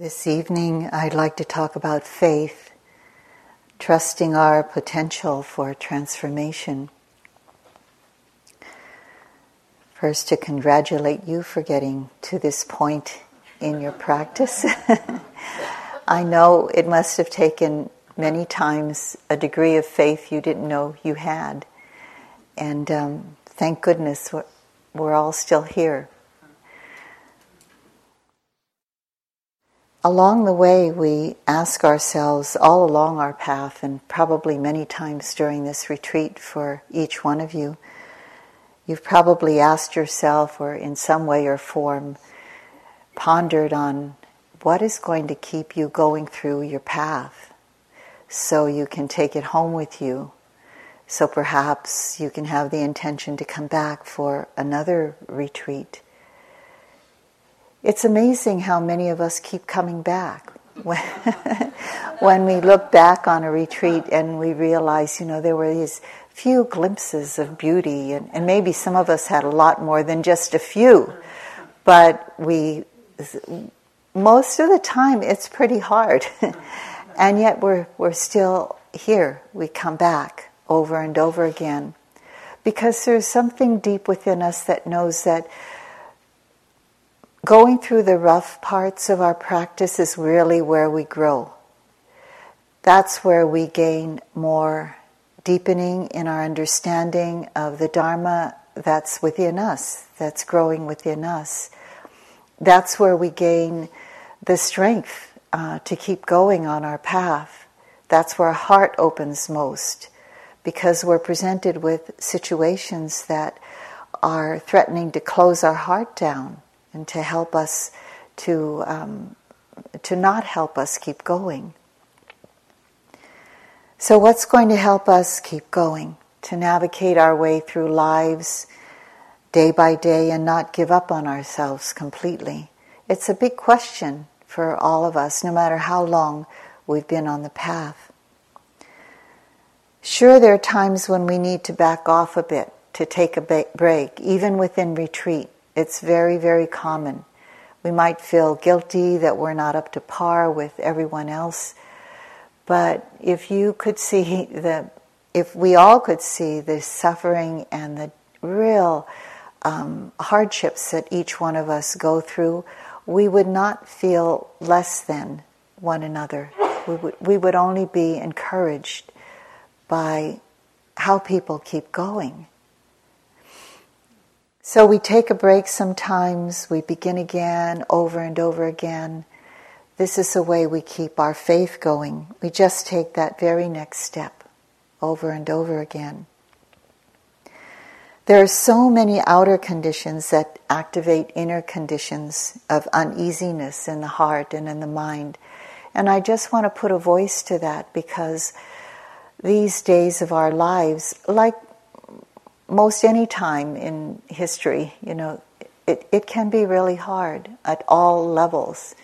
This evening, I'd like to talk about faith, trusting our potential for transformation. First, to congratulate you for getting to this point in your practice. I know it must have taken many times a degree of faith you didn't know you had. And um, thank goodness we're, we're all still here. Along the way, we ask ourselves all along our path, and probably many times during this retreat for each one of you, you've probably asked yourself, or in some way or form, pondered on what is going to keep you going through your path so you can take it home with you. So perhaps you can have the intention to come back for another retreat it's amazing how many of us keep coming back. when we look back on a retreat and we realize, you know, there were these few glimpses of beauty, and, and maybe some of us had a lot more than just a few, but we, most of the time, it's pretty hard. and yet we're, we're still here. We come back over and over again because there's something deep within us that knows that going through the rough parts of our practice is really where we grow. That's where we gain more deepening in our understanding of the Dharma that's within us, that's growing within us. That's where we gain the strength uh, to keep going on our path. That's where our heart opens most because we're presented with situations that are threatening to close our heart down and to help us to um, to not help us keep going. So, what's going to help us keep going to navigate our way through lives day by day and not give up on ourselves completely? It's a big question for all of us, no matter how long we've been on the path. Sure, there are times when we need to back off a bit, to take a break, even within retreat, it's very, very common. We might feel guilty that we're not up to par with everyone else. But if you could see the, if we all could see the suffering and the real um, hardships that each one of us go through, we would not feel less than one another. We would, we would only be encouraged by how people keep going. So we take a break sometimes, we begin again, over and over again. This is the way we keep our faith going. We just take that very next step over and over again. There are so many outer conditions that activate inner conditions of uneasiness in the heart and in the mind. And I just want to put a voice to that because these days of our lives, like most any time in history, you know, it, it can be really hard at all levels.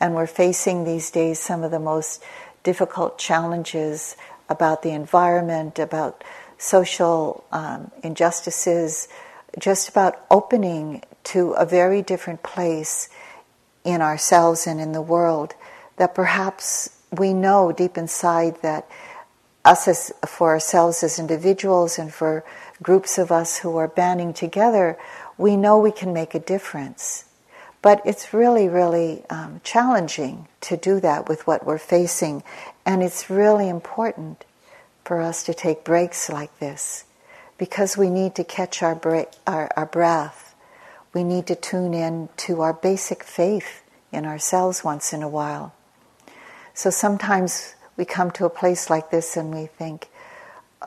And we're facing these days some of the most difficult challenges about the environment, about social um, injustices, just about opening to a very different place in ourselves and in the world that perhaps we know deep inside that us as for ourselves as individuals and for groups of us who are banding together, we know we can make a difference. But it's really, really um, challenging to do that with what we're facing. And it's really important for us to take breaks like this because we need to catch our, break, our, our breath. We need to tune in to our basic faith in ourselves once in a while. So sometimes we come to a place like this and we think,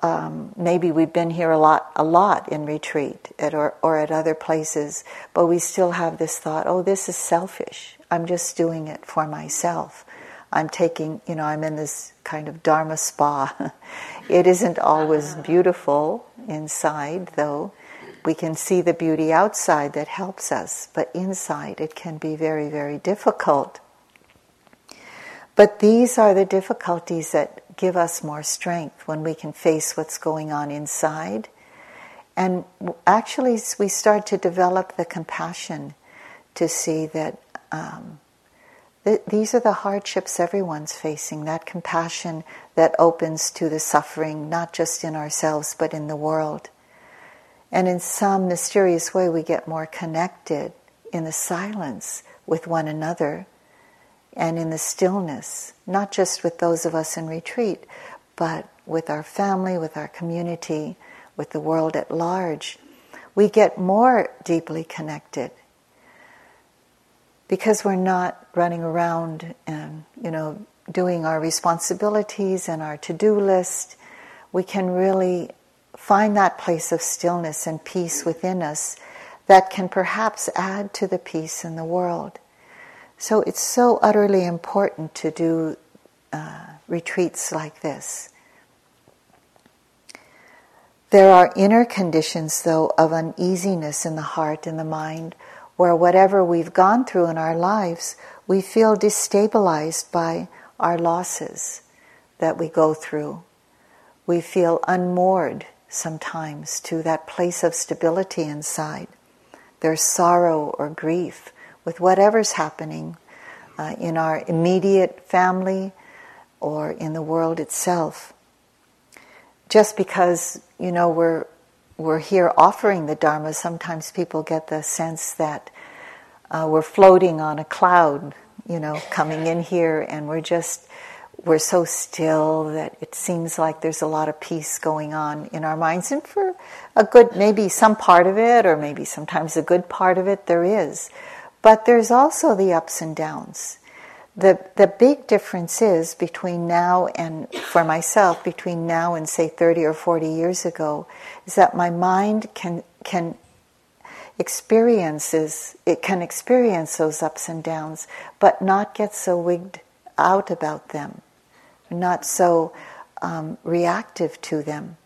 um, maybe we've been here a lot, a lot in retreat at, or, or at other places, but we still have this thought, oh, this is selfish. I'm just doing it for myself. I'm taking, you know, I'm in this kind of Dharma spa. it isn't always beautiful inside, though. We can see the beauty outside that helps us, but inside it can be very, very difficult. But these are the difficulties that give us more strength when we can face what's going on inside. And actually, we start to develop the compassion to see that um, Th- these are the hardships everyone's facing, that compassion that opens to the suffering, not just in ourselves, but in the world. And in some mysterious way, we get more connected in the silence with one another and in the stillness, not just with those of us in retreat, but with our family, with our community, with the world at large. We get more deeply connected because we're not running around and, you know, doing our responsibilities and our to do list. We can really find that place of stillness and peace within us that can perhaps add to the peace in the world. So it's so utterly important to do uh, retreats like this. There are inner conditions, though, of uneasiness in the heart and the mind, where whatever we've gone through in our lives, we feel destabilized by our losses that we go through. We feel unmoored sometimes to that place of stability inside. There's sorrow or grief with whatever's happening uh, in our immediate family or in the world itself. Just because, you know, we're, we're here offering the Dharma, sometimes people get the sense that uh, we're floating on a cloud, you know, coming in here and we're just we're so still that it seems like there's a lot of peace going on in our minds. And for a good, maybe some part of it, or maybe sometimes a good part of it, there is. But there's also the ups and downs. The, the big difference is between now and, for myself, between now and say 30 or 40 years ago, is that my mind can, can experiences, it can experience those ups and downs, but not get so wigged out about them not so um, reactive to them.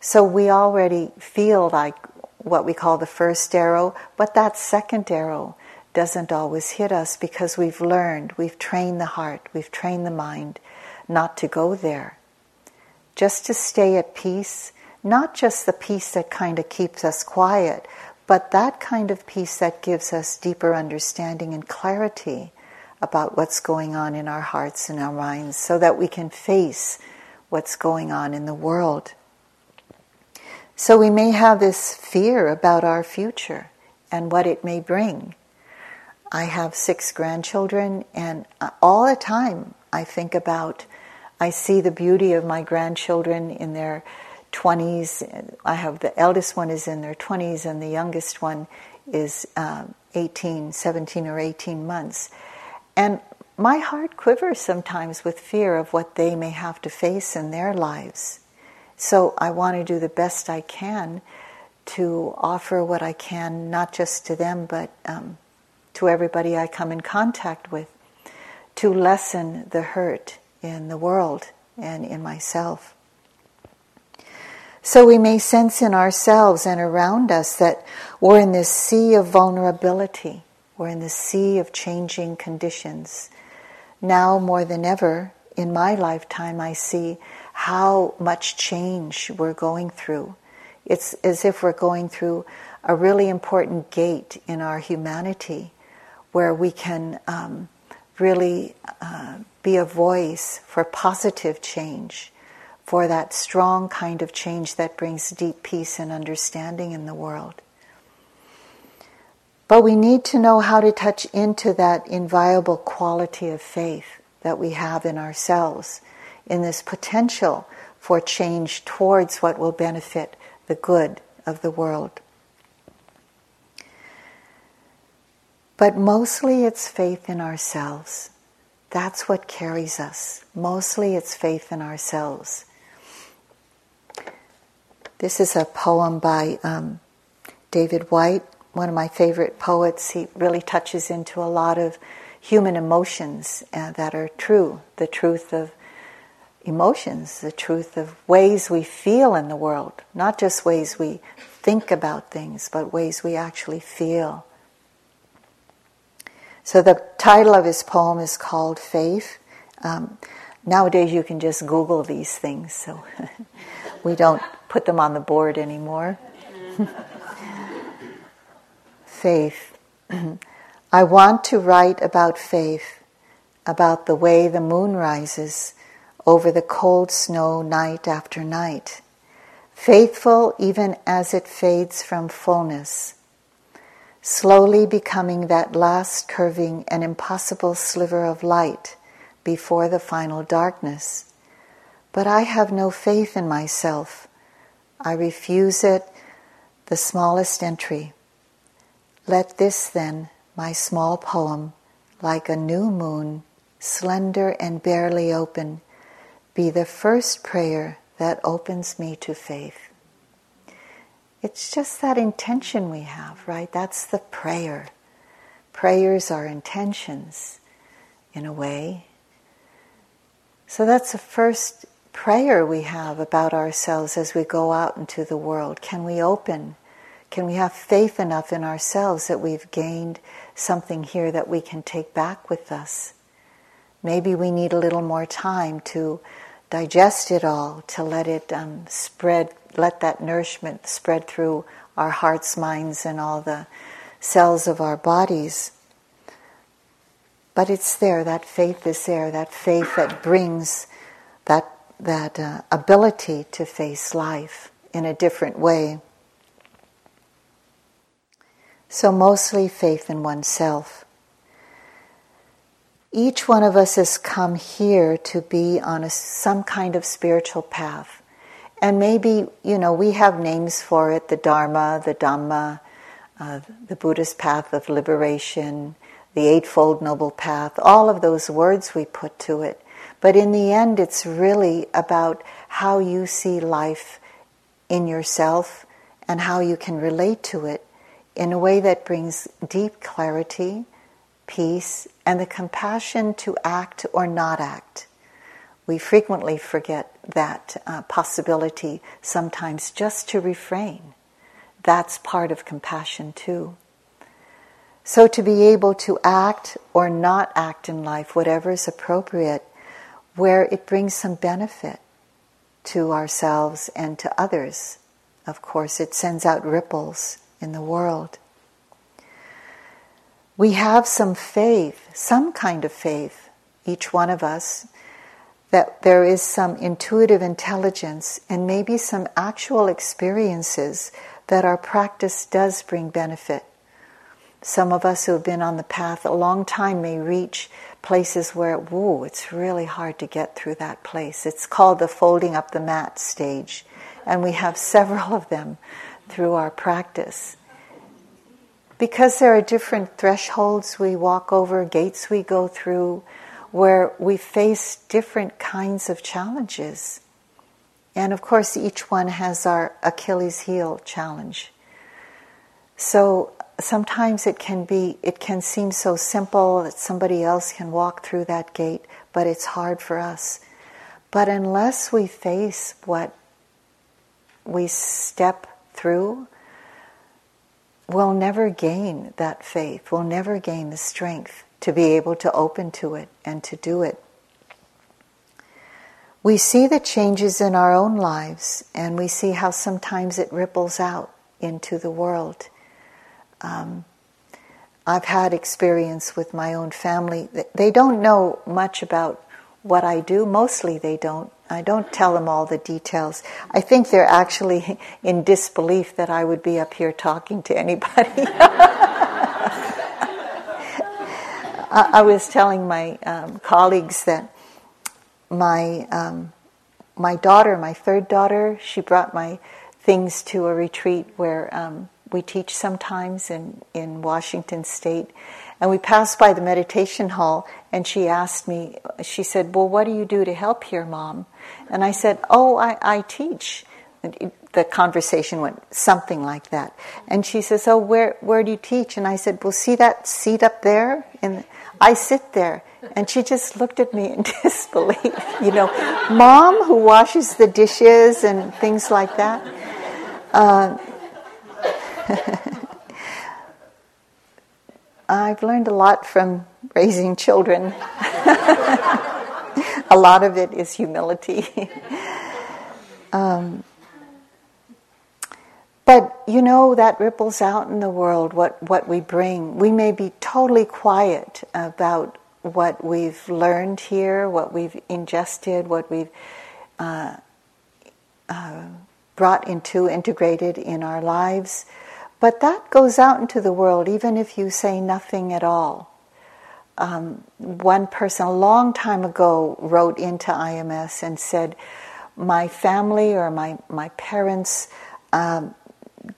So we already feel like what we call the first arrow, but that second arrow doesn't always hit us because we've learned, we've trained the heart, we've trained the mind not to go there. Just to stay at peace, not just the peace that kind of keeps us quiet, but that kind of peace that gives us deeper understanding and clarity about what's going on in our hearts and our minds so that we can face what's going on in the world. So we may have this fear about our future and what it may bring. I have six grandchildren, and all the time I think about, I see the beauty of my grandchildren in their 20s. I have the eldest one is in their 20s, and the youngest one is um, 18, 17 or 18 months. And my heart quivers sometimes with fear of what they may have to face in their lives. So I want to do the best I can to offer what I can, not just to them, but um, to everybody I come in contact with, to lessen the hurt in the world and in myself. So we may sense in ourselves and around us that we're in this sea of vulnerability we're in the sea of changing conditions. Now more than ever, in my lifetime, I see how much change we're going through. It's as if we're going through a really important gate in our humanity where we can um, really uh, be a voice for positive change, for that strong kind of change that brings deep peace and understanding in the world. But we need to know how to touch into that inviolable quality of faith that we have in ourselves, in this potential for change towards what will benefit the good of the world. But mostly it's faith in ourselves. That's what carries us. Mostly it's faith in ourselves. This is a poem by um, David Whyte, one of my favorite poets. He really touches into a lot of human emotions uh, that are true, the truth of emotions, the truth of ways we feel in the world, not just ways we think about things, but ways we actually feel. So the title of his poem is called Faith. Um, nowadays you can just Google these things, so we don't put them on the board anymore. faith. I want to write about faith about the way the moon rises over the cold snow night after night, faithful even as it fades from fullness, slowly becoming that last curving and impossible sliver of light before the final darkness. But I have no faith in myself. I refuse it, the smallest entry. Let this then, my small poem, like a new moon, slender and barely open, be the first prayer that opens me to faith. It's just that intention we have, right? That's the prayer. Prayers are intentions, in a way. So that's the first prayer we have about ourselves as we go out into the world. Can we open? Can we have faith enough in ourselves that we've gained something here that we can take back with us? Maybe we need a little more time to digest it all, to let it um, spread, let that nourishment spread through our hearts, minds, and all the cells of our bodies. But it's there, that faith is there, that faith that brings that, that uh, ability to face life in a different way. So, mostly faith in oneself. Each one of us has come here to be on a, some kind of spiritual path. And maybe, you know, we have names for it the Dharma, the Dhamma, uh, the Buddhist path of liberation, the Eightfold Noble Path, all of those words we put to it. But in the end, it's really about how you see life in yourself and how you can relate to it in a way that brings deep clarity, peace, and the compassion to act or not act. We frequently forget that uh, possibility sometimes just to refrain. That's part of compassion too. So, to be able to act or not act in life, whatever is appropriate, where it brings some benefit to ourselves and to others. Of course, it sends out ripples in the world. We have some faith, some kind of faith, each one of us, that there is some intuitive intelligence and maybe some actual experiences that our practice does bring benefit. Some of us who have been on the path a long time may reach places where, whoa, it's really hard to get through that place. It's called the folding up the mat stage. And we have several of them through our practice. Because there are different thresholds we walk over, gates we go through, where we face different kinds of challenges. And of course, each one has our Achilles heel challenge. So sometimes it can be it can seem so simple that somebody else can walk through that gate but it's hard for us but unless we face what we step through we'll never gain that faith we'll never gain the strength to be able to open to it and to do it we see the changes in our own lives and we see how sometimes it ripples out into the world um, I've had experience with my own family. They don't know much about what I do. Mostly they don't. I don't tell them all the details. I think they're actually in disbelief that I would be up here talking to anybody. I, I, was telling my um, colleagues that my um, my daughter, my third daughter, she brought my things to a retreat where um, we teach sometimes in, in Washington State. And we passed by the meditation hall, and she asked me, she said, Well, what do you do to help here, Mom? And I said, Oh, I, I teach. And the conversation went something like that. And she says, Oh, where, where do you teach? And I said, Well, see that seat up there? And I sit there. And she just looked at me in disbelief. You know, mom who washes the dishes and things like that. Uh, I've learned a lot from raising children. a lot of it is humility. um, but you know, that ripples out in the world what, what we bring. We may be totally quiet about what we've learned here, what we've ingested, what we've uh, uh, brought into, integrated in our lives. But that goes out into the world, even if you say nothing at all. Um, one person a long time ago wrote into IMS and said, My family or my, my parents um,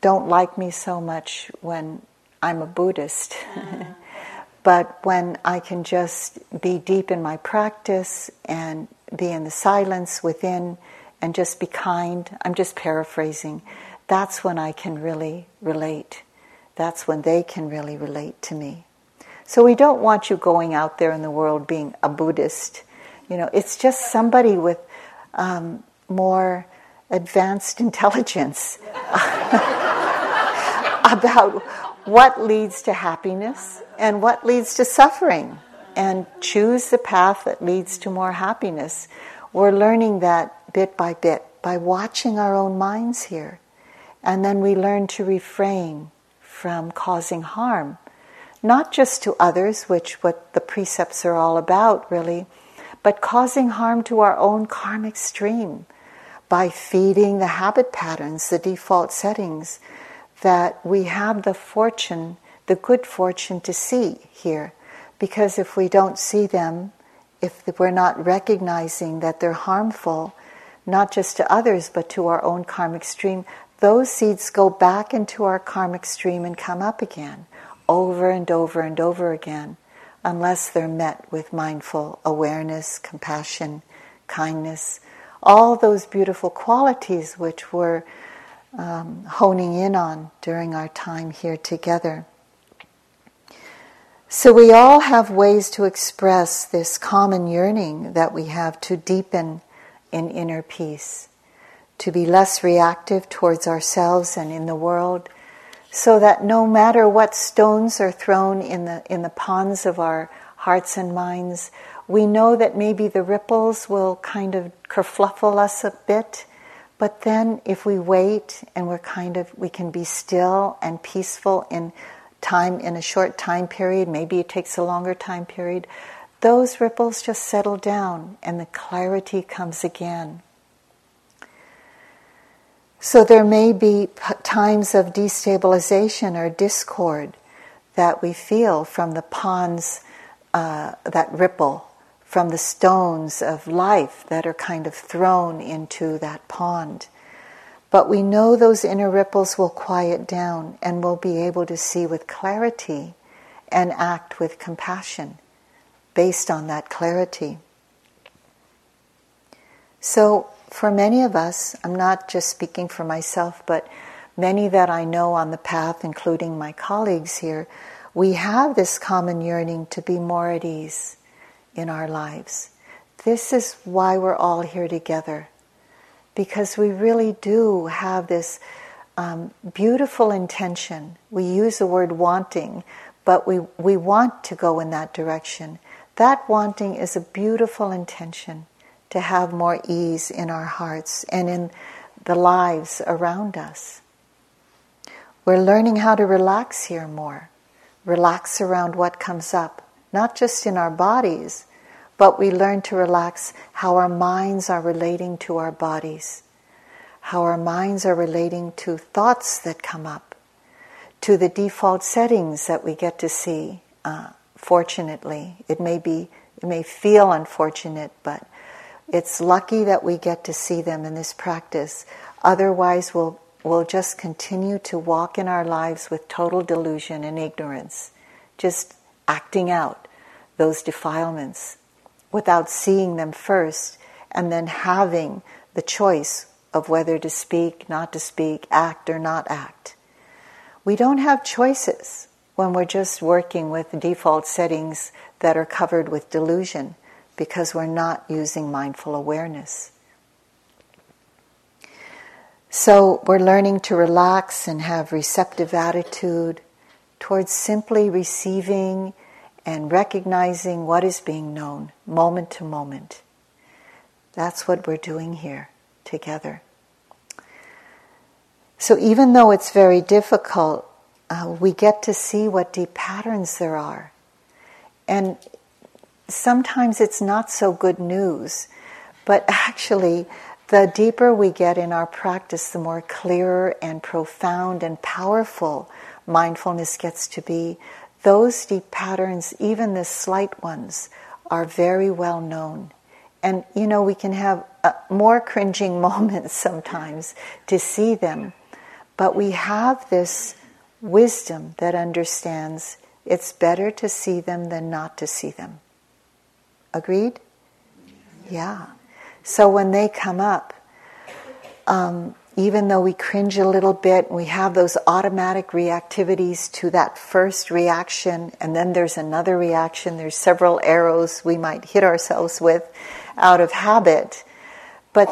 don't like me so much when I'm a Buddhist. Mm. but when I can just be deep in my practice and be in the silence within and just be kind, I'm just paraphrasing, that's when I can really relate. That's when they can really relate to me. So we don't want you going out there in the world being a Buddhist. You know, it's just somebody with um, more advanced intelligence about what leads to happiness and what leads to suffering, and choose the path that leads to more happiness. We're learning that bit by bit by watching our own minds here. And then we learn to refrain from causing harm, not just to others, which what the precepts are all about, really, but causing harm to our own karmic stream by feeding the habit patterns, the default settings that we have the fortune, the good fortune to see here. Because if we don't see them, if we're not recognizing that they're harmful, not just to others, but to our own karmic stream, those seeds go back into our karmic stream and come up again, over and over and over again, unless they're met with mindful awareness, compassion, kindness, all those beautiful qualities which we're um, honing in on during our time here together. So, we all have ways to express this common yearning that we have to deepen in inner peace, to be less reactive towards ourselves and in the world, so that no matter what stones are thrown in the, in the ponds of our hearts and minds, we know that maybe the ripples will kind of kerfluffle us a bit but then if we wait and we're kind of, we can be still and peaceful in time, in a short time period, maybe it takes a longer time period, those ripples just settle down and the clarity comes again. So there may be times of destabilization or discord that we feel from the ponds uh, that ripple from the stones of life that are kind of thrown into that pond. But we know those inner ripples will quiet down and we'll be able to see with clarity and act with compassion based on that clarity. So, for many of us, I'm not just speaking for myself, but many that I know on the path, including my colleagues here, we have this common yearning to be more at ease in our lives. This is why we're all here together, because we really do have this um, beautiful intention. We use the word wanting, but we, we want to go in that direction. That wanting is a beautiful intention to have more ease in our hearts and in the lives around us. We're learning how to relax here more, relax around what comes up not just in our bodies, but we learn to relax how our minds are relating to our bodies, how our minds are relating to thoughts that come up, to the default settings that we get to see. Uh, fortunately, it may be, it may feel unfortunate, but it's lucky that we get to see them in this practice. Otherwise, we'll, we'll just continue to walk in our lives with total delusion and ignorance, just acting out those defilements without seeing them first and then having the choice of whether to speak, not to speak, act or not act. We don't have choices when we're just working with default settings that are covered with delusion because we're not using mindful awareness. So we're learning to relax and have receptive attitude towards simply receiving and recognizing what is being known moment to moment. That's what we're doing here together. So, even though it's very difficult, uh, we get to see what deep patterns there are. And sometimes it's not so good news, but actually, the deeper we get in our practice, the more clearer and profound and powerful mindfulness gets to be. Those deep patterns, even the slight ones, are very well known. And you know, we can have uh, more cringing moments sometimes to see them, but we have this wisdom that understands it's better to see them than not to see them. Agreed? Yeah. So when they come up, um, even though we cringe a little bit, we have those automatic reactivities to that first reaction, and then there's another reaction. There's several arrows we might hit ourselves with out of habit, but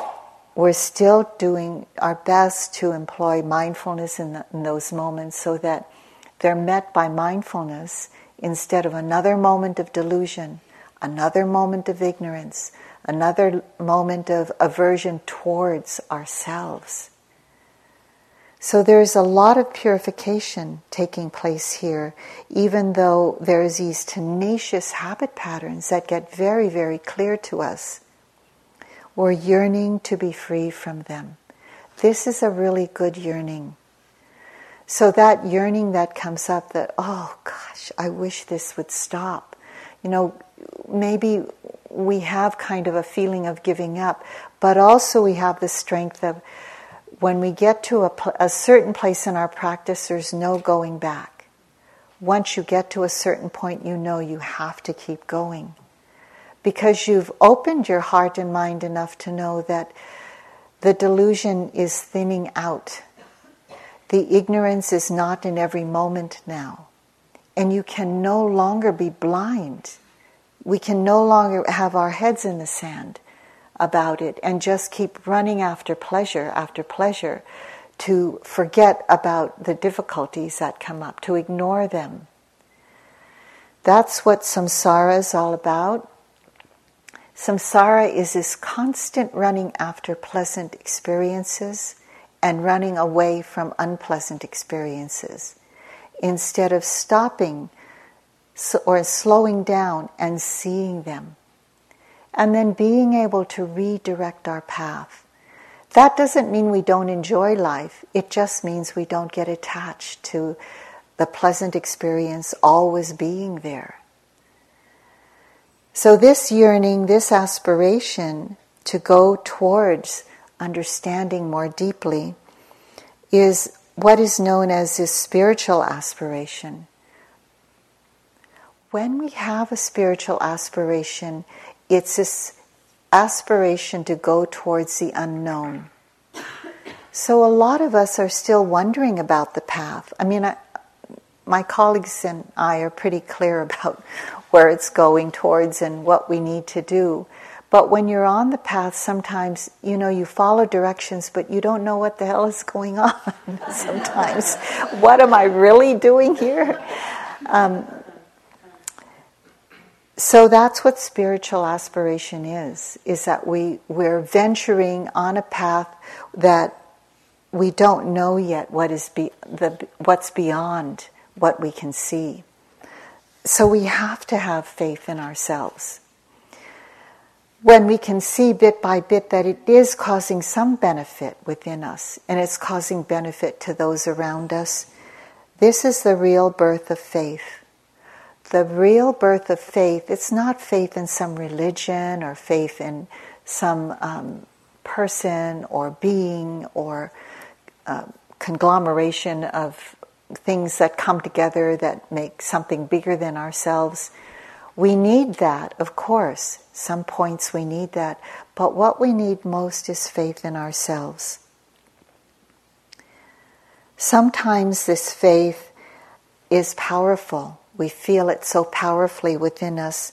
we're still doing our best to employ mindfulness in, the, in those moments so that they're met by mindfulness instead of another moment of delusion, another moment of ignorance, another moment of aversion towards ourselves. So there's a lot of purification taking place here, even though there's these tenacious habit patterns that get very, very clear to us. We're yearning to be free from them. This is a really good yearning. So that yearning that comes up that, oh gosh, I wish this would stop. You know, maybe we have kind of a feeling of giving up, but also we have the strength of when we get to a, a, certain place in our practice, there's no going back. Once you get to a certain point, you know you have to keep going. Because you've opened your heart and mind enough to know that the delusion is thinning out. The ignorance is not in every moment now. And you can no longer be blind we can no longer have our heads in the sand about it and just keep running after pleasure after pleasure to forget about the difficulties that come up, to ignore them. That's what samsara is all about. Samsara is this constant running after pleasant experiences and running away from unpleasant experiences instead of stopping or slowing down and seeing them. And then being able to redirect our path. That doesn't mean we don't enjoy life, it just means we don't get attached to the pleasant experience always being there. So, this yearning, this aspiration to go towards understanding more deeply is what is known as this spiritual aspiration when we have a spiritual aspiration, it's this aspiration to go towards the unknown. So a lot of us are still wondering about the path. I mean, I, my colleagues and I are pretty clear about where it's going towards and what we need to do. But when you're on the path, sometimes, you know, you follow directions, but you don't know what the hell is going on sometimes. what am I really doing here? Um, so that's what spiritual aspiration is, is that we, we're venturing on a path that we don't know yet what is be, the, what's beyond what we can see. So we have to have faith in ourselves. When we can see bit by bit that it is causing some benefit within us and it's causing benefit to those around us, this is the real birth of faith the real birth of faith, it's not faith in some religion or faith in some um, person or being or uh, conglomeration of things that come together that make something bigger than ourselves. We need that, of course. Some points we need that. But what we need most is faith in ourselves. Sometimes this faith is powerful we feel it so powerfully within us.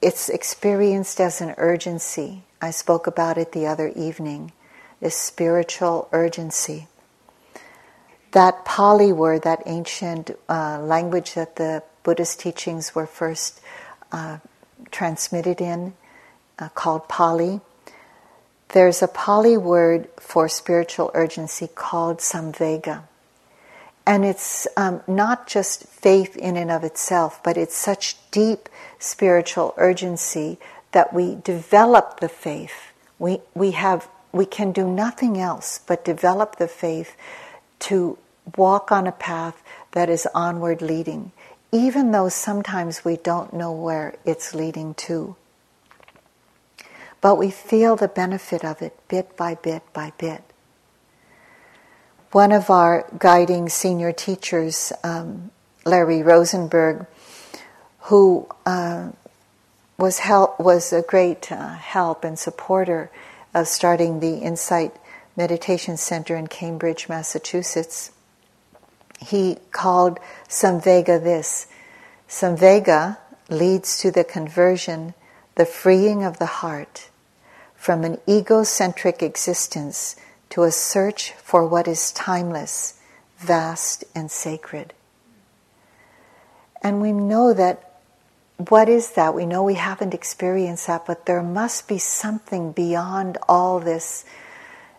It's experienced as an urgency. I spoke about it the other evening this spiritual urgency. That Pali word, that ancient uh, language that the Buddhist teachings were first uh, transmitted in, uh, called Pali, there's a Pali word for spiritual urgency called samvega. And it's um, not just faith in and of itself, but it's such deep spiritual urgency that we develop the faith. We, we, have, we can do nothing else but develop the faith to walk on a path that is onward leading, even though sometimes we don't know where it's leading to. But we feel the benefit of it bit by bit by bit. One of our guiding senior teachers, um, Larry Rosenberg, who uh, was help was a great uh, help and supporter of starting the Insight Meditation Center in Cambridge, Massachusetts. He called Samvega this. Samvega leads to the conversion, the freeing of the heart from an egocentric existence to a search for what is timeless, vast, and sacred. And we know that what is that? We know we haven't experienced that, but there must be something beyond all this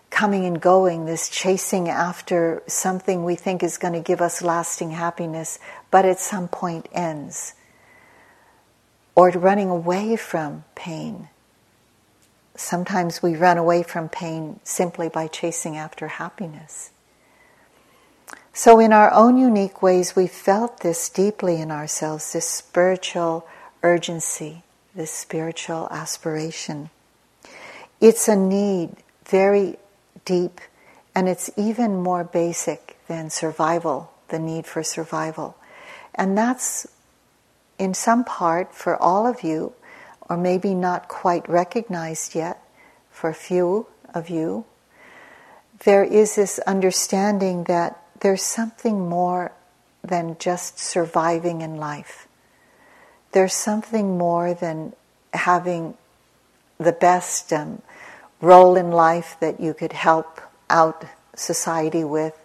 coming and going, this chasing after something we think is going to give us lasting happiness, but at some point ends. Or running away from pain sometimes we run away from pain simply by chasing after happiness. So, in our own unique ways, we felt this deeply in ourselves this spiritual urgency, this spiritual aspiration. It's a need, very deep, and it's even more basic than survival, the need for survival. And that's, in some part, for all of you, or maybe not quite recognized yet for a few of you, there is this understanding that there's something more than just surviving in life. There's something more than having the best um, role in life that you could help out society with,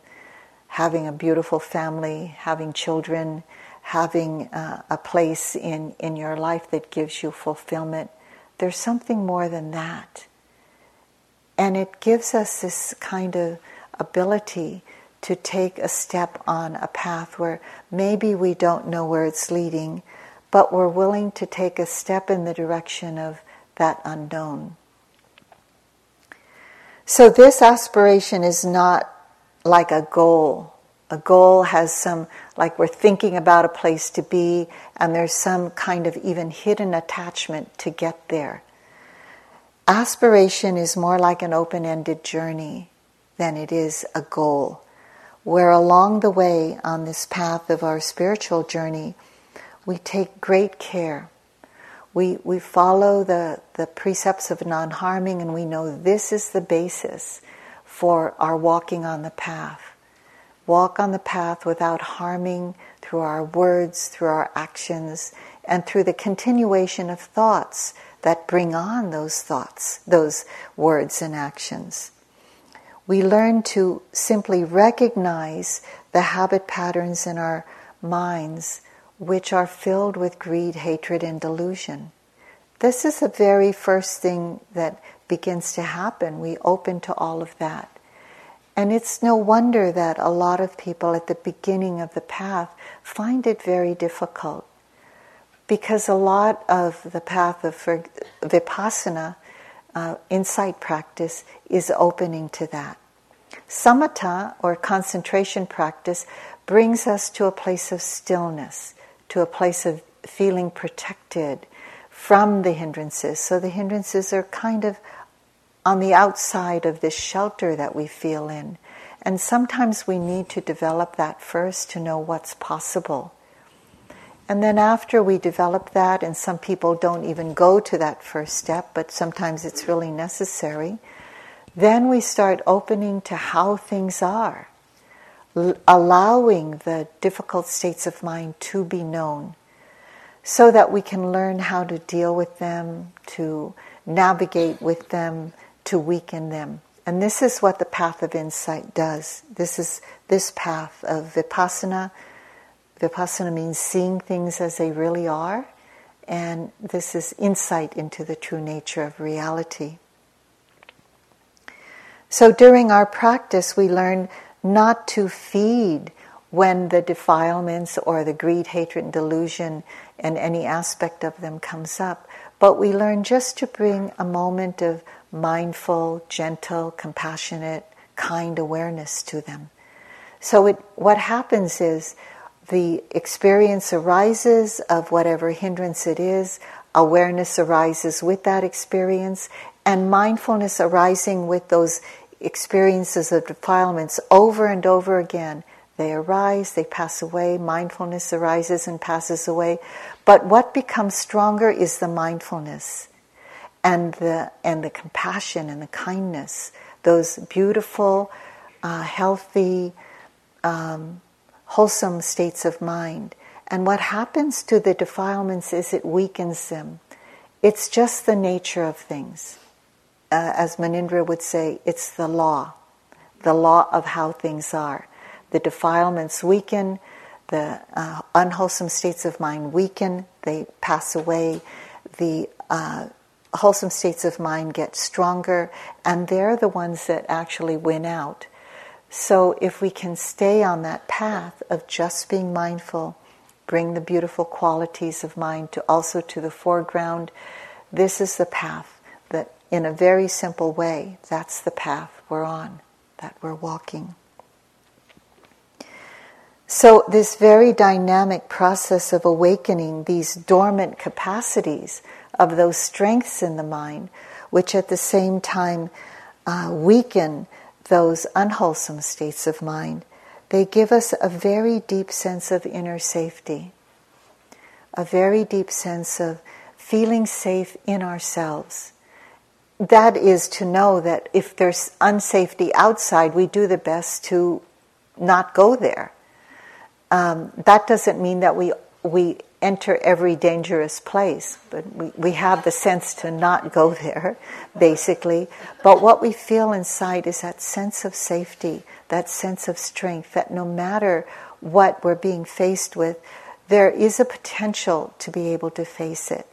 having a beautiful family, having children, having uh, a place in, in your life that gives you fulfillment. There's something more than that. And it gives us this kind of ability to take a step on a path where maybe we don't know where it's leading, but we're willing to take a step in the direction of that unknown. So, this aspiration is not like a goal a goal has some, like we're thinking about a place to be, and there's some kind of even hidden attachment to get there. Aspiration is more like an open ended journey than it is a goal, where along the way on this path of our spiritual journey, we take great care. We, we follow the, the precepts of non harming, and we know this is the basis for our walking on the path walk on the path without harming through our words, through our actions, and through the continuation of thoughts that bring on those thoughts, those words and actions. We learn to simply recognize the habit patterns in our minds which are filled with greed, hatred, and delusion. This is the very first thing that begins to happen. We open to all of that. And it's no wonder that a lot of people at the beginning of the path find it very difficult because a lot of the path of vipassana, uh, insight practice, is opening to that. Samatha, or concentration practice, brings us to a place of stillness, to a place of feeling protected from the hindrances. So the hindrances are kind of on the outside of this shelter that we feel in. And sometimes we need to develop that first to know what's possible. And then after we develop that, and some people don't even go to that first step, but sometimes it's really necessary, then we start opening to how things are, l- allowing the difficult states of mind to be known, so that we can learn how to deal with them, to navigate with them, to weaken them. And this is what the path of insight does. This is this path of vipassana. Vipassana means seeing things as they really are, and this is insight into the true nature of reality. So during our practice, we learn not to feed when the defilements or the greed, hatred, and delusion and any aspect of them comes up. But we learn just to bring a moment of mindful, gentle, compassionate, kind awareness to them. So it, what happens is the experience arises of whatever hindrance it is, awareness arises with that experience, and mindfulness arising with those experiences of defilements over and over again. They arise, they pass away, mindfulness arises and passes away. But what becomes stronger is the mindfulness and the, and the compassion and the kindness, those beautiful, uh, healthy, um, wholesome states of mind. And what happens to the defilements is it weakens them. It's just the nature of things. Uh, as Munindra would say, it's the law, the law of how things are. The defilements weaken, the uh, unwholesome states of mind weaken, they pass away, the uh, wholesome states of mind get stronger, and they're the ones that actually win out. So, if we can stay on that path of just being mindful, bring the beautiful qualities of mind to also to the foreground, this is the path that, in a very simple way, that's the path we're on, that we're walking. So, this very dynamic process of awakening these dormant capacities of those strengths in the mind, which at the same time uh, weaken those unwholesome states of mind, they give us a very deep sense of inner safety, a very deep sense of feeling safe in ourselves. That is to know that if there's unsafety outside, we do the best to not go there um, that doesn't mean that we we enter every dangerous place, but we, we have the sense to not go there, basically. But what we feel inside is that sense of safety, that sense of strength, that no matter what we're being faced with, there is a potential to be able to face it,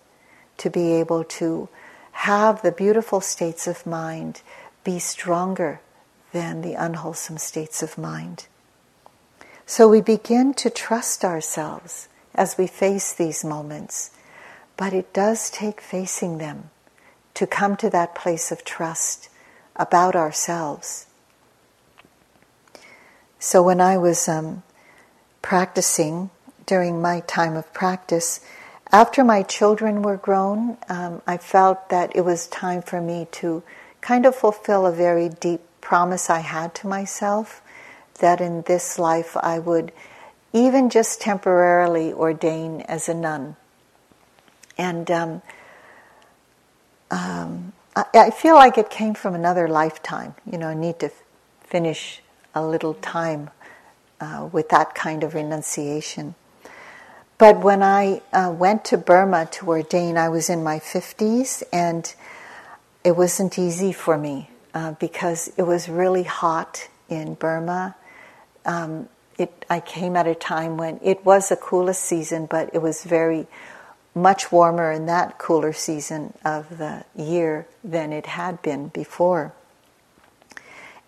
to be able to have the beautiful states of mind be stronger than the unwholesome states of mind. So we begin to trust ourselves as we face these moments, but it does take facing them to come to that place of trust about ourselves. So when I was um, practicing during my time of practice, after my children were grown, um, I felt that it was time for me to kind of fulfill a very deep promise I had to myself that in this life I would even just temporarily ordain as a nun. And um, um, I, I, feel like it came from another lifetime. You know, I need to f- finish a little time uh, with that kind of renunciation. But when I uh, went to Burma to ordain, I was in my 50s and it wasn't easy for me uh, because it was really hot in Burma um, it, I came at a time when it was the coolest season, but it was very much warmer in that cooler season of the year than it had been before.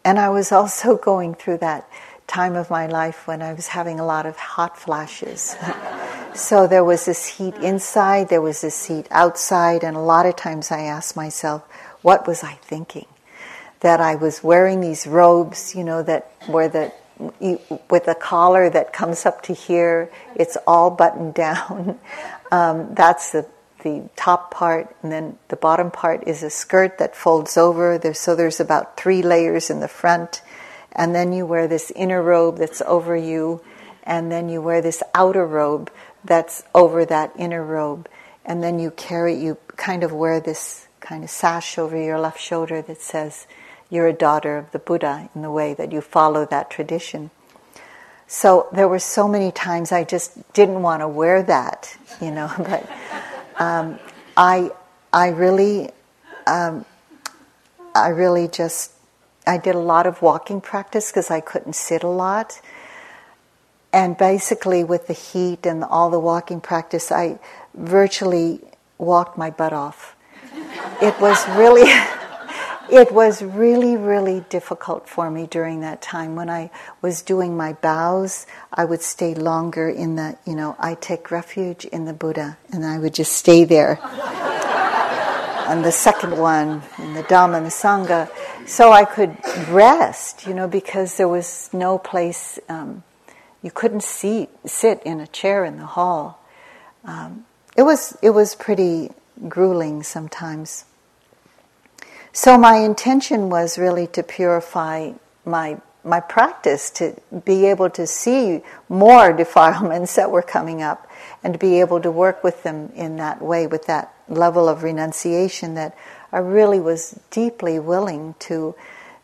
And I was also going through that time of my life when I was having a lot of hot flashes. so there was this heat inside, there was this heat outside, and a lot of times I asked myself, what was I thinking? That I was wearing these robes, you know, that were the you, with a collar that comes up to here. It's all buttoned down. Um, that's the the top part, and then the bottom part is a skirt that folds over. There's, so there's about three layers in the front, and then you wear this inner robe that's over you, and then you wear this outer robe that's over that inner robe, and then you carry you kind of wear this kind of sash over your left shoulder that says you're a daughter of the Buddha in the way that you follow that tradition. So there were so many times I just didn't want to wear that, you know, but um, I, I really, um, I really just, I did a lot of walking practice because I couldn't sit a lot. And basically, with the heat and all the walking practice, I virtually walked my butt off. It was really. it was really, really difficult for me during that time. When I was doing my bows, I would stay longer in the, you know, I take refuge in the Buddha, and I would just stay there. and the second one, in the Dhamma and the Sangha, so I could rest, you know, because there was no place, um, you couldn't see, sit in a chair in the hall. Um, it was it was pretty grueling sometimes. So my intention was really to purify my my practice to be able to see more defilements that were coming up and to be able to work with them in that way with that level of renunciation that I really was deeply willing to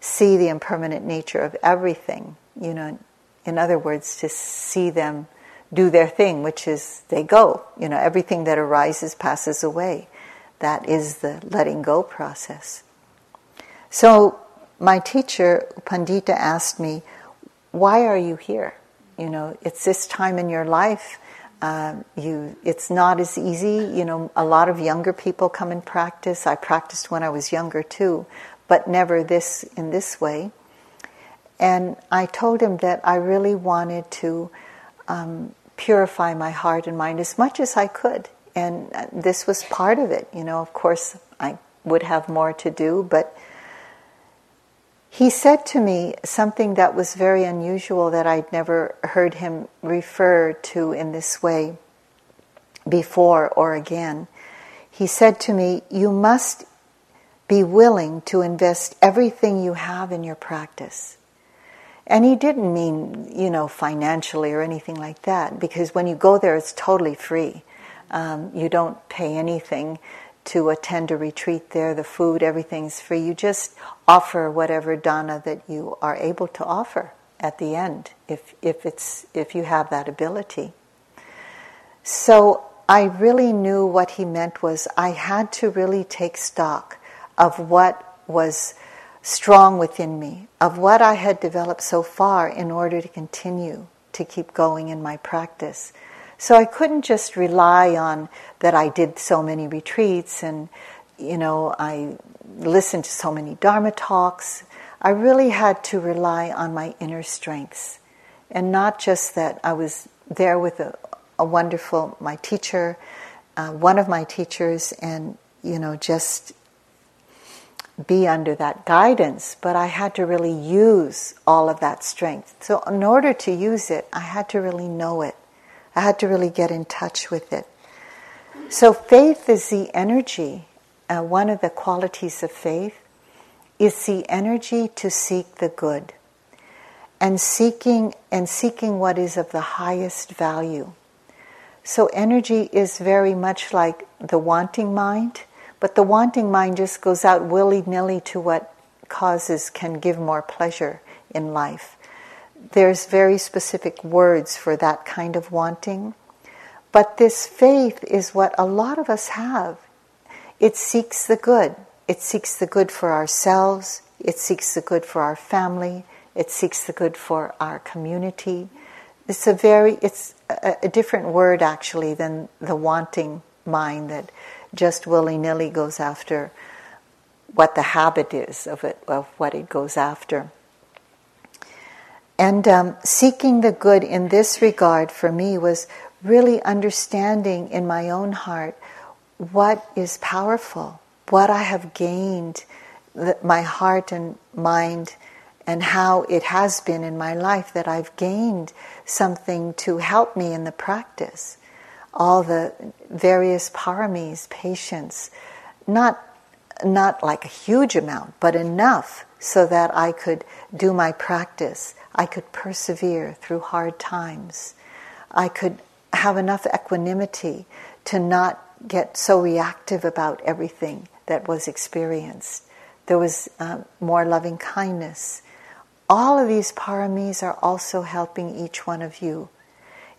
see the impermanent nature of everything you know in other words to see them do their thing which is they go you know everything that arises passes away. That is the letting go process so my teacher, Pandita, asked me, Why are you here? You know, it's this time in your life. Uh, you, it's not as easy. You know, a lot of younger people come and practice. I practiced when I was younger too, but never this in this way. And I told him that I really wanted to um, purify my heart and mind as much as I could. And uh, this was part of it. You know, of course, I would have more to do, but he said to me something that was very unusual that I'd never heard him refer to in this way before or again. He said to me, You must be willing to invest everything you have in your practice. And he didn't mean, you know, financially or anything like that, because when you go there, it's totally free. Um, you don't pay anything to attend a retreat there. The food, everything's free. You just offer whatever dana that you are able to offer at the end, if if it's if you have that ability. So I really knew what he meant was I had to really take stock of what was strong within me, of what I had developed so far in order to continue to keep going in my practice. So I couldn't just rely on that I did so many retreats and, you know, I listened to so many Dharma talks. I really had to rely on my inner strengths. And not just that I was there with a, a wonderful, my teacher, uh, one of my teachers, and, you know, just be under that guidance, but I had to really use all of that strength. So, in order to use it, I had to really know it. I had to really get in touch with it. So, faith is the energy. Uh, one of the qualities of faith is the energy to seek the good and seeking and seeking what is of the highest value. So energy is very much like the wanting mind, but the wanting mind just goes out willy-nilly to what causes can give more pleasure in life there's very specific words for that kind of wanting. But this faith is what a lot of us have. It seeks the good. It seeks the good for ourselves. It seeks the good for our family. It seeks the good for our community. It's a very, it's a, a different word actually than the wanting mind that just willy nilly goes after what the habit is of it, of what it goes after. And um, seeking the good in this regard for me was really understanding in my own heart what is powerful, what I have gained, my heart and mind, and how it has been in my life that I've gained something to help me in the practice. All the various paramis, patience, not not like a huge amount, but enough so that I could do my practice I could persevere through hard times. I could have enough equanimity to not get so reactive about everything that was experienced. There was uh, more loving kindness. All of these paramis are also helping each one of you.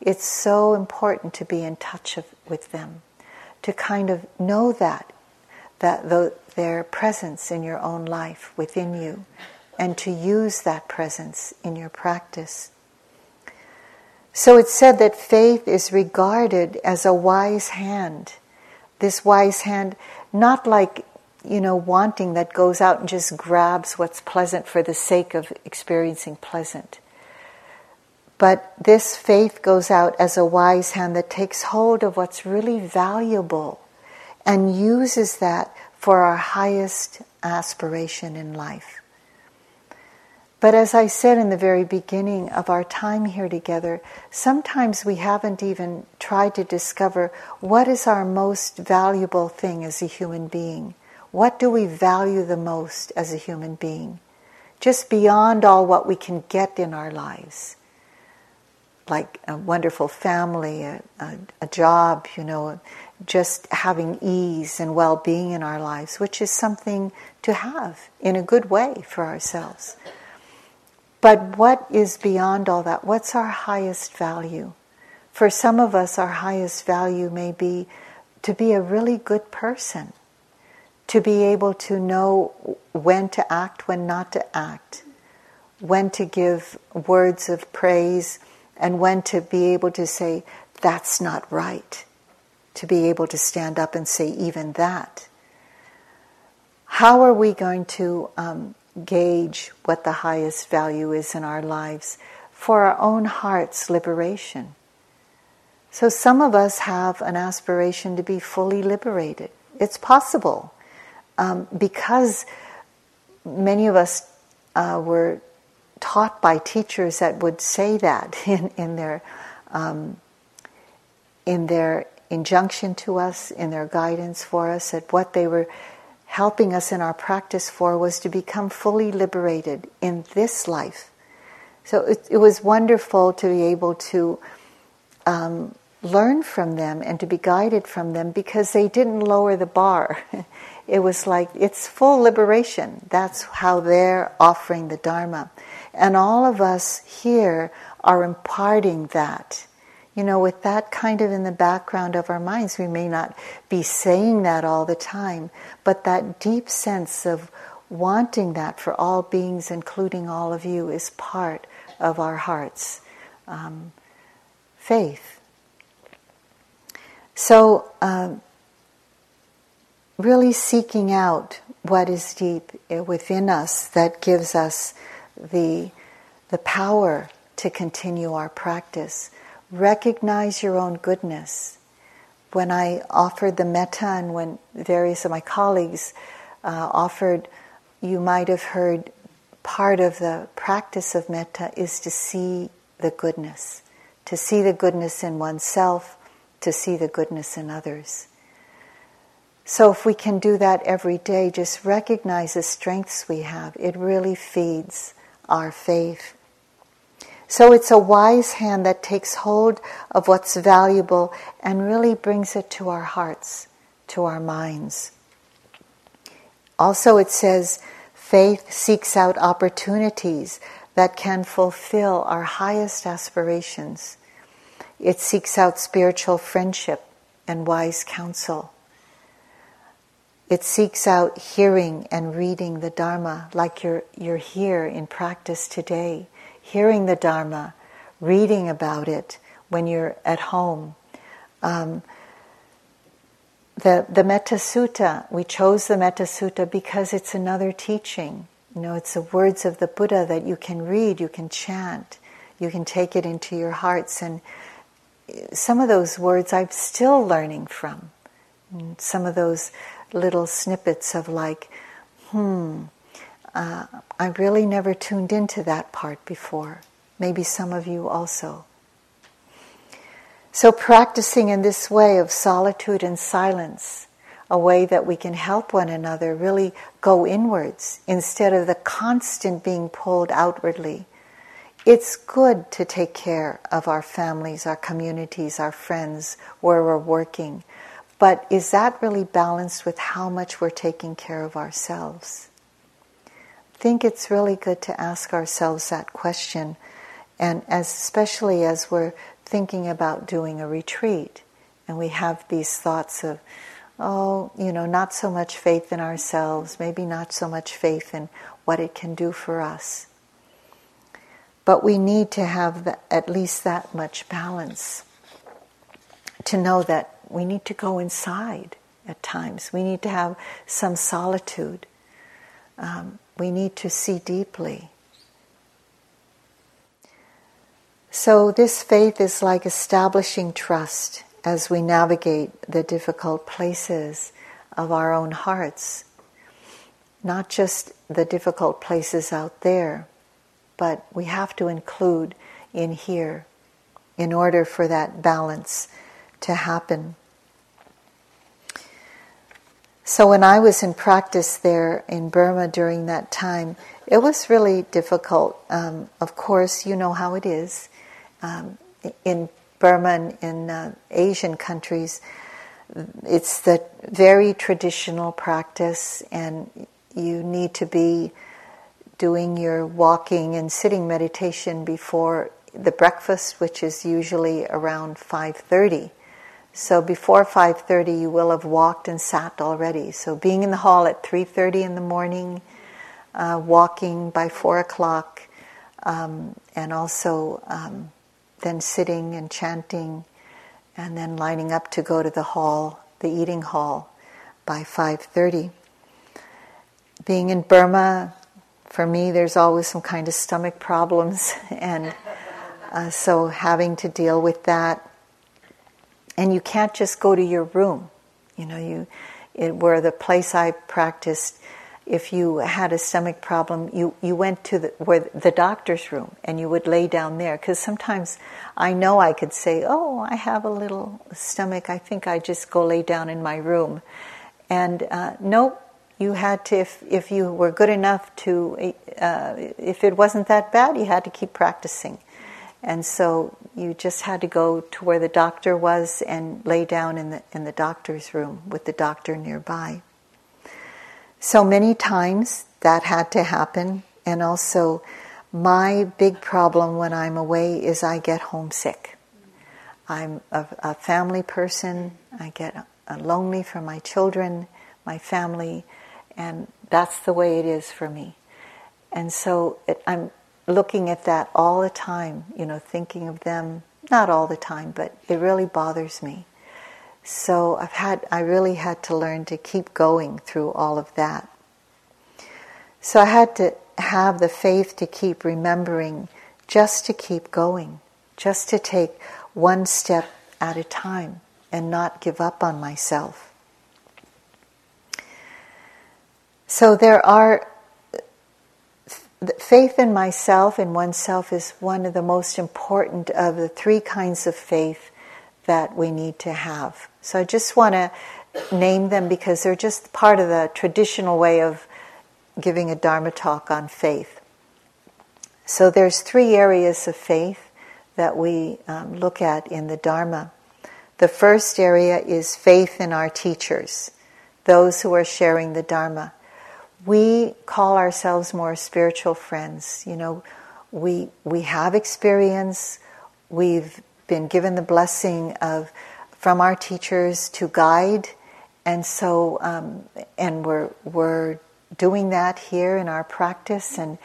It's so important to be in touch of, with them, to kind of know that, that the, their presence in your own life within you, and to use that presence in your practice. So it's said that faith is regarded as a wise hand. This wise hand, not like, you know, wanting that goes out and just grabs what's pleasant for the sake of experiencing pleasant. But this faith goes out as a wise hand that takes hold of what's really valuable and uses that for our highest aspiration in life. But as I said in the very beginning of our time here together, sometimes we haven't even tried to discover what is our most valuable thing as a human being. What do we value the most as a human being? Just beyond all what we can get in our lives like a wonderful family, a, a, a job, you know, just having ease and well being in our lives, which is something to have in a good way for ourselves. But what is beyond all that? What's our highest value? For some of us, our highest value may be to be a really good person, to be able to know when to act, when not to act, when to give words of praise and when to be able to say, that's not right, to be able to stand up and say even that. How are we going to um, gauge what the highest value is in our lives for our own heart's liberation? So, some of us have an aspiration to be fully liberated. It's possible um, because many of us uh, were taught by teachers that would say that in, in their um, in their injunction to us, in their guidance for us, that what they were helping us in our practice for was to become fully liberated in this life. So it, it was wonderful to be able to um, learn from them and to be guided from them because they didn't lower the bar. it was like it's full liberation. That's how they're offering the Dharma. And all of us here are imparting that. You know, with that kind of in the background of our minds, we may not be saying that all the time, but that deep sense of wanting that for all beings, including all of you, is part of our heart's um, faith. So, um, really seeking out what is deep within us that gives us the, the power to continue our practice. Recognize your own goodness. When I offered the metta, and when various of my colleagues uh, offered, you might have heard part of the practice of metta is to see the goodness, to see the goodness in oneself, to see the goodness in others. So, if we can do that every day, just recognize the strengths we have, it really feeds our faith. So it's a wise hand that takes hold of what's valuable and really brings it to our hearts, to our minds. Also, it says faith seeks out opportunities that can fulfill our highest aspirations. It seeks out spiritual friendship and wise counsel. It seeks out hearing and reading the Dharma like you're, you're here in practice today, hearing the Dharma, reading about it when you're at home. Um, the, the Metta Sutta, we chose the Metta Sutta because it's another teaching. You know, it's the words of the Buddha that you can read, you can chant, you can take it into your hearts. And some of those words I'm still learning from. Some of those little snippets of like, hmm, uh, I really never tuned into that part before. Maybe some of you also. So, practicing in this way of solitude and silence, a way that we can help one another really go inwards instead of the constant being pulled outwardly. It's good to take care of our families, our communities, our friends, where we're working, but is that really balanced with how much we're taking care of ourselves? I think it's really good to ask ourselves that question, and as, especially as we're thinking about doing a retreat, and we have these thoughts of, oh, you know, not so much faith in ourselves, maybe not so much faith in what it can do for us. But we need to have the, at least that much balance to know that we need to go inside at times. We need to have some solitude. Um, we need to see deeply. So, this faith is like establishing trust as we navigate the difficult places of our own hearts. Not just the difficult places out there, but we have to include in here in order for that balance to happen. So, when I was in practice there in Burma during that time, it was really difficult. Um, of course, you know how it is um, in Burma and in uh, Asian countries, it's the very traditional practice, and you need to be doing your walking and sitting meditation before the breakfast, which is usually around 5:30. So before 5:30, you will have walked and sat already. So being in the hall at 3:30 in the morning, uh, walking by four o'clock, um, and also um, then sitting and chanting, and then lining up to go to the hall, the eating hall, by 5:30. Being in Burma, for me, there's always some kind of stomach problems, and uh, so having to deal with that. And you can't just go to your room, you know. You, it, where the place I practiced, if you had a stomach problem, you, you went to the, where the doctor's room and you would lay down there. Because sometimes I know I could say, Oh, I have a little stomach. I think I just go lay down in my room. And uh, nope, you had to, if, if you were good enough to, uh, if it wasn't that bad, you had to keep practicing. And so you just had to go to where the doctor was and lay down in the, in the doctor's room with the doctor nearby. So many times that had to happen. And also, my big problem when I'm away is I get homesick. I'm a, a family person. I get lonely for my children, my family, and that's the way it is for me. And so it, I'm looking at that all the time, you know, thinking of them, not all the time, but it really bothers me. So I've had, I really had to learn to keep going through all of that. So I had to have the faith to keep remembering, just to keep going, just to take one step at a time and not give up on myself. So there are faith in myself and oneself is one of the most important of the three kinds of faith that we need to have. So I just want to name them because they're just part of the traditional way of giving a Dharma talk on faith. So there's three areas of faith that we um, look at in the Dharma. The first area is faith in our teachers, those who are sharing the Dharma. We call ourselves more spiritual friends. You know, we we have experience. We've been given the blessing of from our teachers to guide, and so um, and we're we're doing that here in our practice, and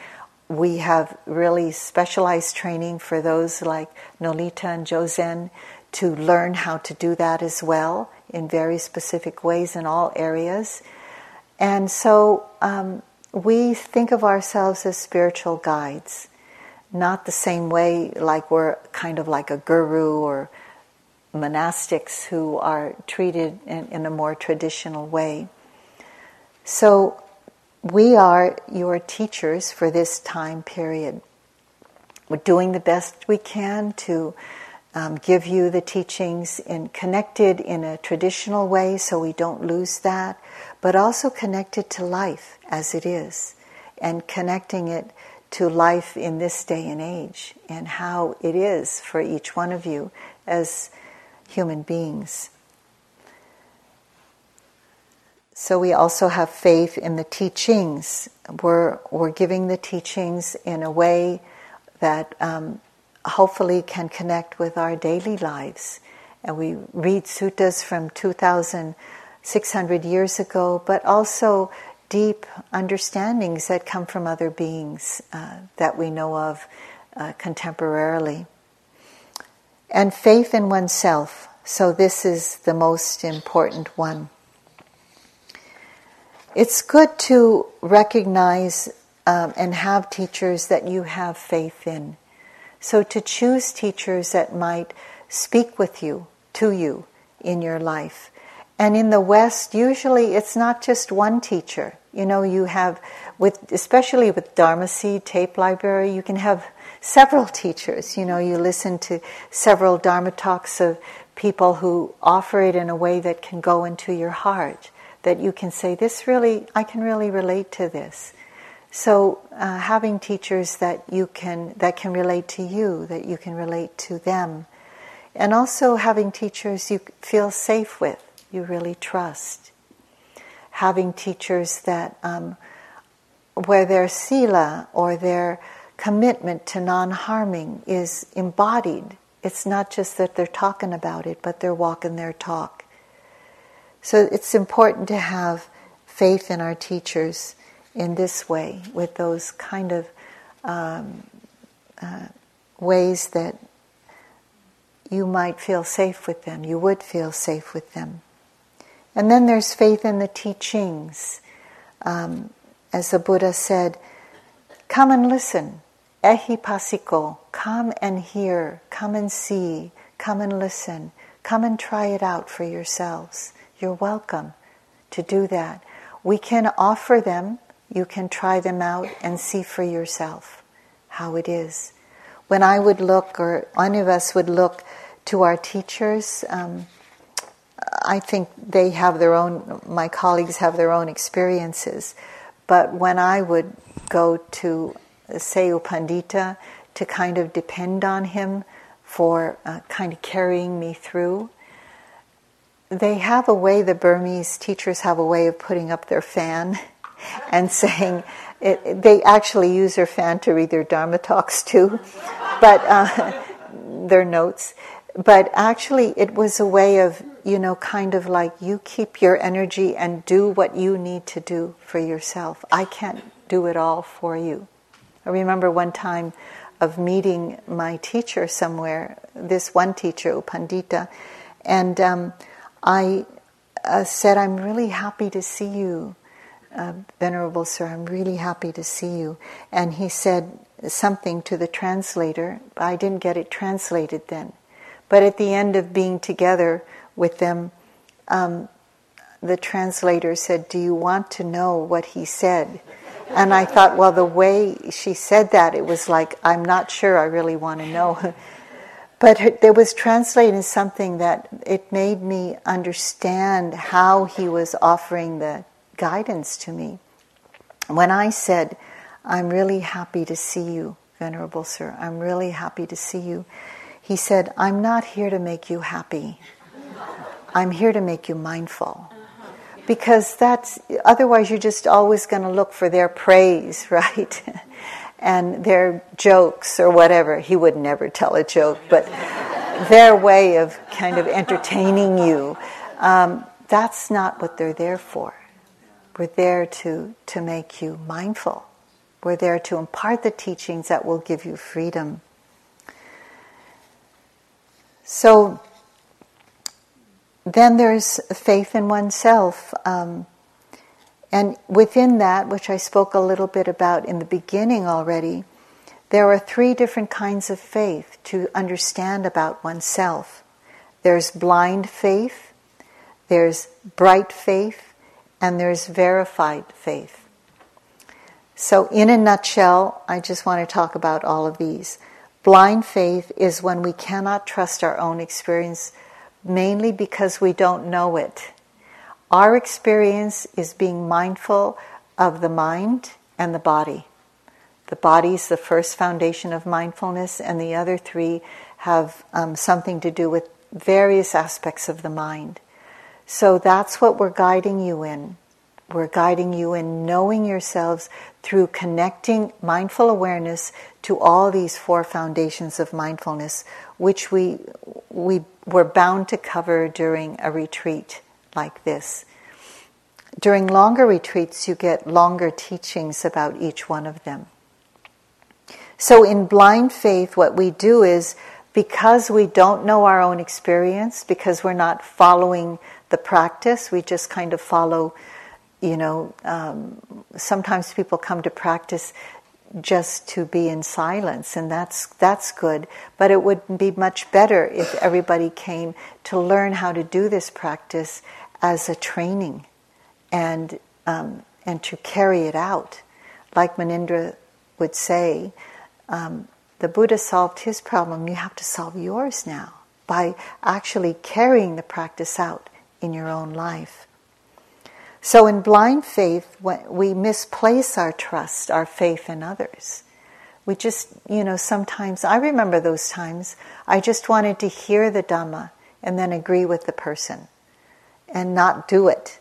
we have really specialized training for those like Nolita and Jozen to learn how to do that as well in very specific ways in all areas. And so um, we think of ourselves as spiritual guides, not the same way like we're kind of like a guru or monastics who are treated in, in a more traditional way. So, we are your teachers for this time period. We're doing the best we can to um, give you the teachings in connected in a traditional way so we don't lose that, but also connected to life as it is and connecting it to life in this day and age and how it is for each one of you as human beings. So we also have faith in the teachings. We're, we're giving the teachings in a way that um, hopefully can connect with our daily lives. And we read suttas from 2,600 years ago, but also deep understandings that come from other beings uh, that we know of uh, contemporarily and faith in oneself. So, this is the most important one. it's good to recognize um, and have teachers that you have faith in. So to choose teachers that might speak with you, to you in your life. And in the West, usually it's not just one teacher. You know, you have, with especially with Dharma Seed Tape Library, you can have several teachers. You know, you listen to several Dharma talks of people who offer it in a way that can go into your heart that you can say, this really, I can really relate to this. So uh, having teachers that you can, that can relate to you, that you can relate to them, and also having teachers you feel safe with, you really trust. Having teachers that, um, where their sila or their commitment to non-harming is embodied. It's not just that they're talking about it, but they're walking their talk. So it's important to have faith in our teachers in this way, with those kind of um, uh, ways that you might feel safe with them, you would feel safe with them. And then there's faith in the teachings. Um, as the Buddha said, come and listen. Ehipassiko, come and hear, come and see, come and listen, come and try it out for yourselves. You're welcome to do that. We can offer them, you can try them out and see for yourself how it is. When I would look, or any of us would look to our teachers, um, I think they have their own, my colleagues have their own experiences. But when I would go to, say, U Pandita to kind of depend on him for uh, kind of carrying me through, they have a way, the Burmese teachers have a way of putting up their fan and saying, it, they actually use their fan to read their Dharma talks too, but uh, their notes. But actually, it was a way of, you know, kind of like you keep your energy and do what you need to do for yourself. I can't do it all for you. I remember one time of meeting my teacher somewhere, this one teacher, U Pandita, and um, I uh, said, I'm really happy to see you, uh, Venerable Sir, I'm really happy to see you. And he said something to the translator. I didn't get it translated then. But at the end of being together with them, um, the translator said, Do you want to know what he said? And I thought, well, the way she said that, it was like, I'm not sure I really want to know. But there was translated something that it made me understand how he was offering the guidance to me. When I said, I'm really happy to see you, Venerable Sir, I'm really happy to see you, he said, I'm not here to make you happy. I'm here to make you mindful. Because that's, otherwise, you're just always going to look for their praise, right? and their jokes or whatever. He would never tell a joke, but their way of kind of entertaining you. Um, that's not what they're there for. We're there to, to make you mindful. We're there to impart the teachings that will give you freedom. So then there's faith in oneself. Um, and within that, which I spoke a little bit about in the beginning already, there are three different kinds of faith to understand about oneself. There's blind faith, there's bright faith, and there's verified faith. So, in a nutshell, I just want to talk about all of these. Blind faith is when we cannot trust our own experience, mainly because we don't know it. Our experience is being mindful of the mind and the body. The body is the first foundation of mindfulness, and the other three have um, something to do with various aspects of the mind. So that's what we're guiding you in. We're guiding you in knowing yourselves through connecting mindful awareness to all these four foundations of mindfulness, which we, we were bound to cover during a retreat like this. During longer retreats, you get longer teachings about each one of them. So, in blind faith, what we do is because we don't know our own experience, because we're not following the practice, we just kind of follow you know, um, sometimes people come to practice just to be in silence, and that's that's good. But it would be much better if everybody came to learn how to do this practice as a training, and um, and to carry it out, like Munindra would say. Um, the Buddha solved his problem. You have to solve yours now by actually carrying the practice out in your own life. So in blind faith, we misplace our trust, our faith in others. We just, you know, sometimes, I remember those times, I just wanted to hear the Dhamma and then agree with the person and not do it,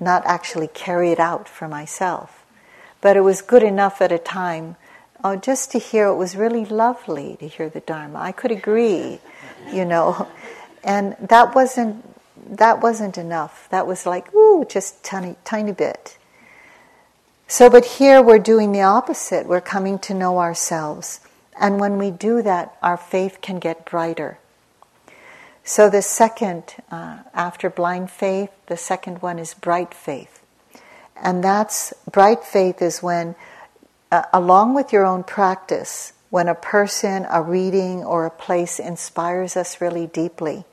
not actually carry it out for myself. But it was good enough at a time oh, just to hear it was really lovely to hear the Dharma. I could agree, you know, and that wasn't that wasn't enough. That was like, ooh, just tiny, tiny bit. So, but here we're doing the opposite. We're coming to know ourselves. And when we do that, our faith can get brighter. So, the second, uh, after blind faith, the second one is bright faith. And that's bright faith is when, uh, along with your own practice, when a person, a reading, or a place inspires us really deeply,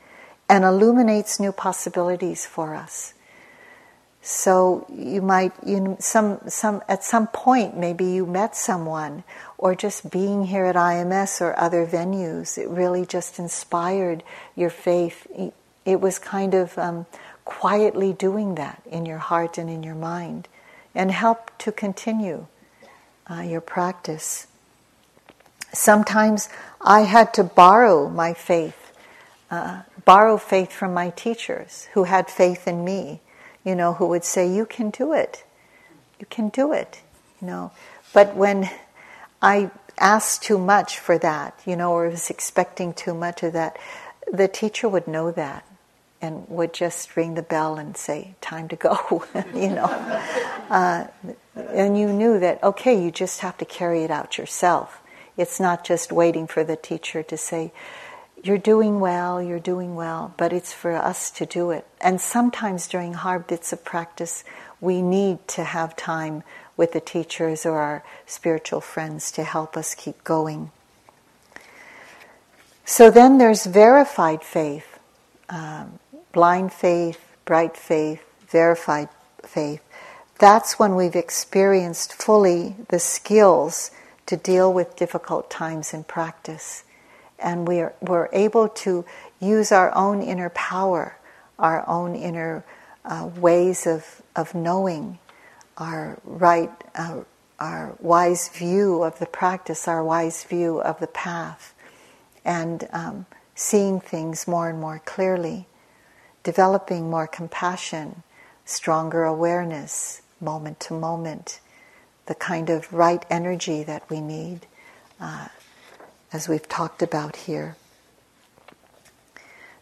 and illuminates new possibilities for us. So you might, you some some at some point maybe you met someone, or just being here at IMS or other venues, it really just inspired your faith. It was kind of um, quietly doing that in your heart and in your mind, and helped to continue uh, your practice. Sometimes I had to borrow my faith uh, borrow faith from my teachers who had faith in me, you know, who would say, You can do it. You can do it, you know. But when I asked too much for that, you know, or was expecting too much of that, the teacher would know that and would just ring the bell and say, Time to go, you know. Uh, and you knew that, okay, you just have to carry it out yourself. It's not just waiting for the teacher to say, you're doing well, you're doing well, but it's for us to do it. And sometimes during hard bits of practice, we need to have time with the teachers or our spiritual friends to help us keep going. So then there's verified faith, um, blind faith, bright faith, verified faith. That's when we've experienced fully the skills to deal with difficult times in practice and we're, we're able to use our own inner power, our own inner uh, ways of, of knowing, our right, uh, our wise view of the practice, our wise view of the path, and um, seeing things more and more clearly, developing more compassion, stronger awareness, moment to moment, the kind of right energy that we need. Uh, as we've talked about here.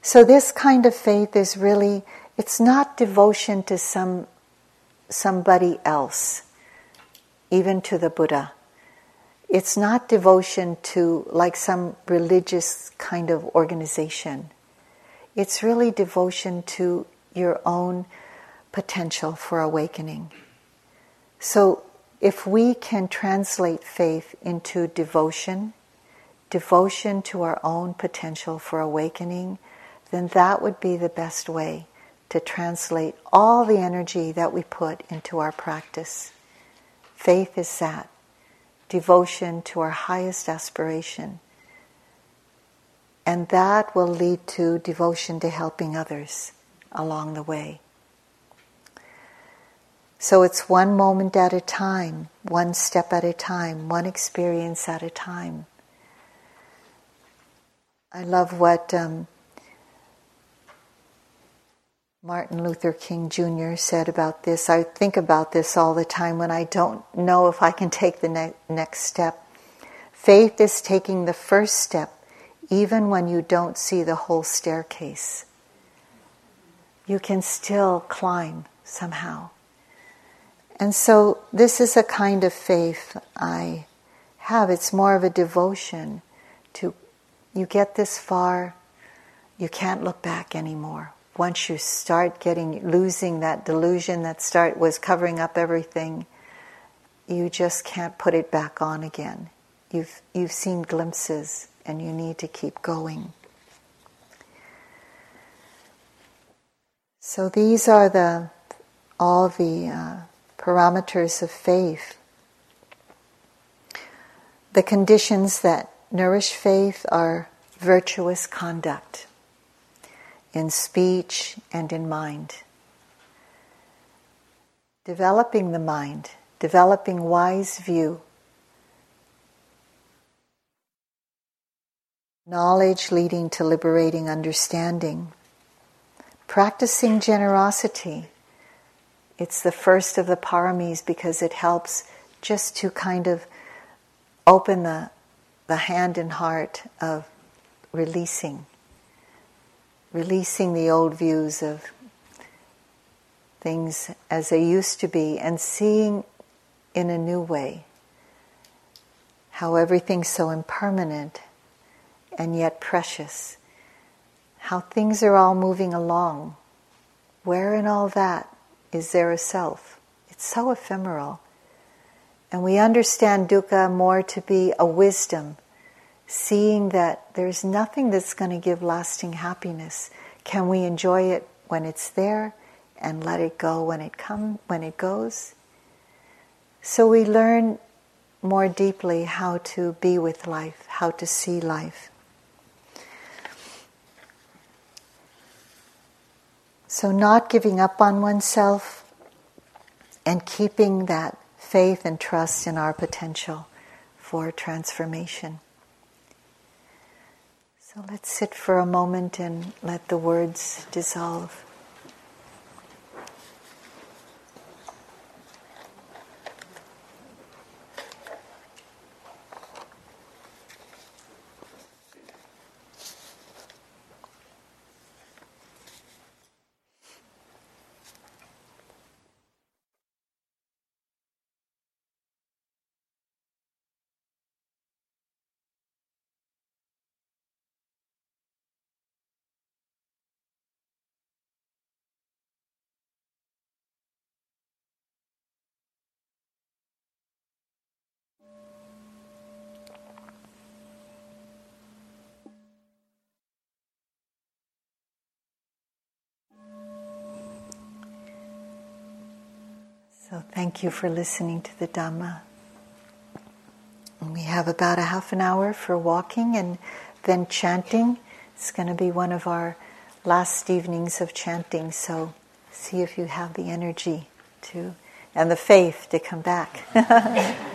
So this kind of faith is really it's not devotion to some somebody else, even to the Buddha. It's not devotion to like some religious kind of organization. It's really devotion to your own potential for awakening. So if we can translate faith into devotion, devotion to our own potential for awakening, then that would be the best way to translate all the energy that we put into our practice. Faith is that devotion to our highest aspiration. And that will lead to devotion to helping others along the way. So it's one moment at a time, one step at a time, one experience at a time. I love what um, Martin Luther King Jr. said about this. I think about this all the time when I don't know if I can take the ne- next step. Faith is taking the first step even when you don't see the whole staircase. You can still climb somehow. And so, this is a kind of faith I have. It's more of a devotion to you get this far, you can't look back anymore. once you start getting losing that delusion that start was covering up everything, you just can't put it back on again. You've you've seen glimpses and you need to keep going. So these are the all the uh, parameters of faith. The conditions that nourish faith are virtuous conduct in speech and in mind. Developing the mind, developing wise view. Knowledge leading to liberating understanding. Practicing generosity. It's the first of the paramis because it helps just to kind of open the, the hand and heart of releasing releasing the old views of things as they used to be and seeing in a new way how everything's so impermanent and yet precious, how things are all moving along. Where in all that is there a self? It's so ephemeral. And we understand dukkha more to be a wisdom seeing that there's nothing that's going to give lasting happiness. Can we enjoy it when it's there and let it go when it come when it goes? So we learn more deeply how to be with life, how to see life. So not giving up on oneself and keeping that faith and trust in our potential for transformation. So let's sit for a moment and let the words dissolve. So thank you for listening to the Dhamma. We have about a half an hour for walking and then chanting. It's going to be one of our last evenings of chanting, so see if you have the energy to and the faith to come back.